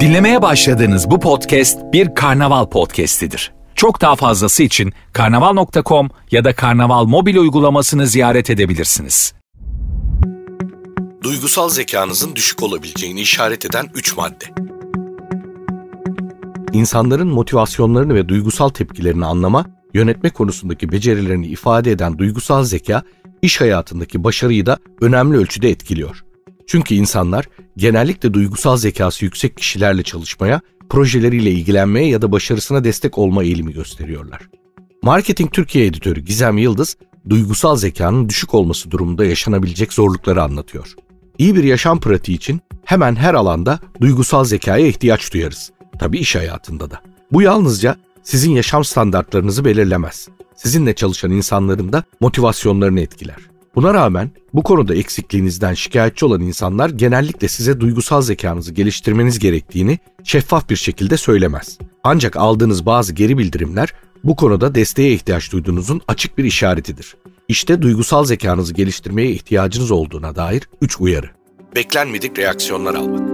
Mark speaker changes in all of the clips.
Speaker 1: Dinlemeye başladığınız bu podcast bir karnaval podcastidir. Çok daha fazlası için karnaval.com ya da karnaval mobil uygulamasını ziyaret edebilirsiniz.
Speaker 2: Duygusal zekanızın düşük olabileceğini işaret eden 3 madde. İnsanların motivasyonlarını ve duygusal tepkilerini anlama, yönetme konusundaki becerilerini ifade eden duygusal zeka, iş hayatındaki başarıyı da önemli ölçüde etkiliyor. Çünkü insanlar genellikle duygusal zekası yüksek kişilerle çalışmaya, projeleriyle ilgilenmeye ya da başarısına destek olma eğilimi gösteriyorlar. Marketing Türkiye editörü Gizem Yıldız, duygusal zekanın düşük olması durumunda yaşanabilecek zorlukları anlatıyor. İyi bir yaşam pratiği için hemen her alanda duygusal zekaya ihtiyaç duyarız. Tabii iş hayatında da. Bu yalnızca sizin yaşam standartlarınızı belirlemez. Sizinle çalışan insanların da motivasyonlarını etkiler. Buna rağmen bu konuda eksikliğinizden şikayetçi olan insanlar genellikle size duygusal zekanızı geliştirmeniz gerektiğini şeffaf bir şekilde söylemez. Ancak aldığınız bazı geri bildirimler bu konuda desteğe ihtiyaç duyduğunuzun açık bir işaretidir. İşte duygusal zekanızı geliştirmeye ihtiyacınız olduğuna dair 3 uyarı. Beklenmedik reaksiyonlar almak.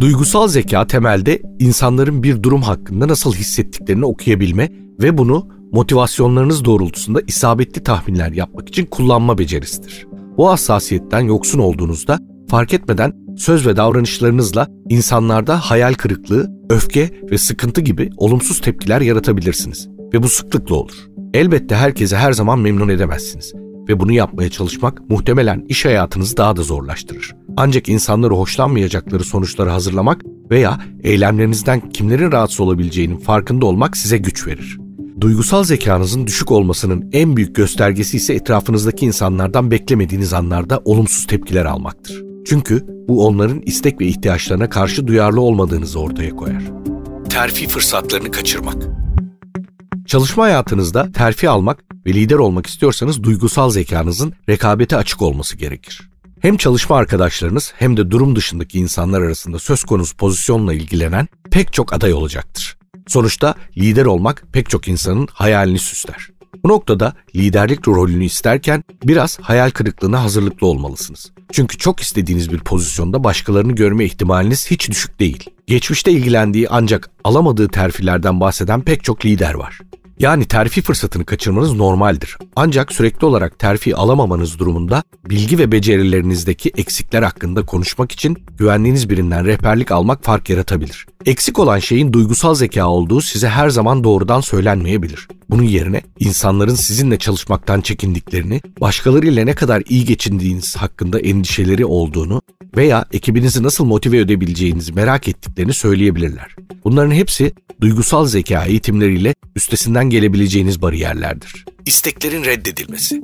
Speaker 2: Duygusal zeka temelde insanların bir durum hakkında nasıl hissettiklerini okuyabilme ve bunu motivasyonlarınız doğrultusunda isabetli tahminler yapmak için kullanma becerisidir. Bu hassasiyetten yoksun olduğunuzda fark etmeden söz ve davranışlarınızla insanlarda hayal kırıklığı, öfke ve sıkıntı gibi olumsuz tepkiler yaratabilirsiniz ve bu sıklıkla olur. Elbette herkese her zaman memnun edemezsiniz ve bunu yapmaya çalışmak muhtemelen iş hayatınızı daha da zorlaştırır. Ancak insanları hoşlanmayacakları sonuçları hazırlamak veya eylemlerinizden kimlerin rahatsız olabileceğinin farkında olmak size güç verir. Duygusal zekanızın düşük olmasının en büyük göstergesi ise etrafınızdaki insanlardan beklemediğiniz anlarda olumsuz tepkiler almaktır. Çünkü bu onların istek ve ihtiyaçlarına karşı duyarlı olmadığınızı ortaya koyar. Terfi fırsatlarını kaçırmak. Çalışma hayatınızda terfi almak ve lider olmak istiyorsanız duygusal zekanızın rekabete açık olması gerekir. Hem çalışma arkadaşlarınız hem de durum dışındaki insanlar arasında söz konusu pozisyonla ilgilenen pek çok aday olacaktır. Sonuçta lider olmak pek çok insanın hayalini süsler. Bu noktada liderlik rolünü isterken biraz hayal kırıklığına hazırlıklı olmalısınız. Çünkü çok istediğiniz bir pozisyonda başkalarını görme ihtimaliniz hiç düşük değil. Geçmişte ilgilendiği ancak alamadığı terfilerden bahseden pek çok lider var. Yani terfi fırsatını kaçırmanız normaldir. Ancak sürekli olarak terfi alamamanız durumunda bilgi ve becerilerinizdeki eksikler hakkında konuşmak için güvendiğiniz birinden rehberlik almak fark yaratabilir. Eksik olan şeyin duygusal zeka olduğu size her zaman doğrudan söylenmeyebilir. Bunun yerine insanların sizinle çalışmaktan çekindiklerini, başkalarıyla ne kadar iyi geçindiğiniz hakkında endişeleri olduğunu veya ekibinizi nasıl motive edebileceğinizi merak ettiklerini söyleyebilirler. Bunların hepsi duygusal zeka eğitimleriyle üstesinden gelebileceğiniz bariyerlerdir. İsteklerin reddedilmesi.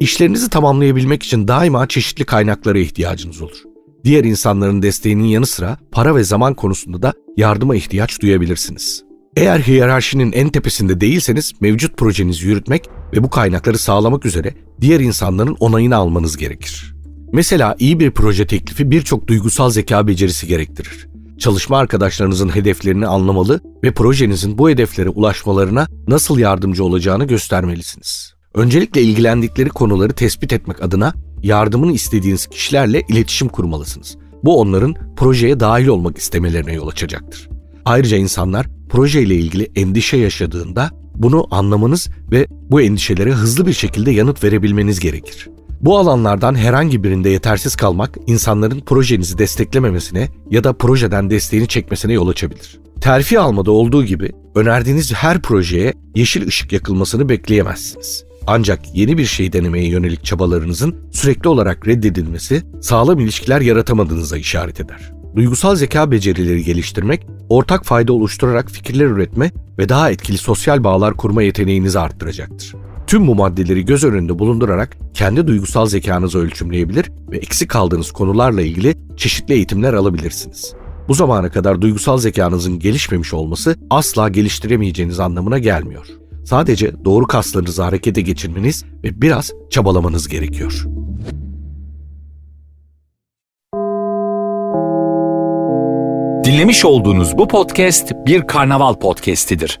Speaker 2: İşlerinizi tamamlayabilmek için daima çeşitli kaynaklara ihtiyacınız olur. Diğer insanların desteğinin yanı sıra para ve zaman konusunda da yardıma ihtiyaç duyabilirsiniz. Eğer hiyerarşinin en tepesinde değilseniz mevcut projenizi yürütmek ve bu kaynakları sağlamak üzere diğer insanların onayını almanız gerekir. Mesela iyi bir proje teklifi birçok duygusal zeka becerisi gerektirir. Çalışma arkadaşlarınızın hedeflerini anlamalı ve projenizin bu hedeflere ulaşmalarına nasıl yardımcı olacağını göstermelisiniz. Öncelikle ilgilendikleri konuları tespit etmek adına yardımını istediğiniz kişilerle iletişim kurmalısınız. Bu onların projeye dahil olmak istemelerine yol açacaktır. Ayrıca insanlar projeyle ilgili endişe yaşadığında bunu anlamanız ve bu endişelere hızlı bir şekilde yanıt verebilmeniz gerekir. Bu alanlardan herhangi birinde yetersiz kalmak insanların projenizi desteklememesine ya da projeden desteğini çekmesine yol açabilir. Terfi almada olduğu gibi önerdiğiniz her projeye yeşil ışık yakılmasını bekleyemezsiniz. Ancak yeni bir şey denemeye yönelik çabalarınızın sürekli olarak reddedilmesi sağlam ilişkiler yaratamadığınıza işaret eder. Duygusal zeka becerileri geliştirmek, ortak fayda oluşturarak fikirler üretme ve daha etkili sosyal bağlar kurma yeteneğinizi arttıracaktır. Tüm bu maddeleri göz önünde bulundurarak kendi duygusal zekanızı ölçümleyebilir ve eksik kaldığınız konularla ilgili çeşitli eğitimler alabilirsiniz. Bu zamana kadar duygusal zekanızın gelişmemiş olması asla geliştiremeyeceğiniz anlamına gelmiyor. Sadece doğru kaslarınızı harekete geçirmeniz ve biraz çabalamanız gerekiyor.
Speaker 1: Dinlemiş olduğunuz bu podcast bir karnaval podcastidir.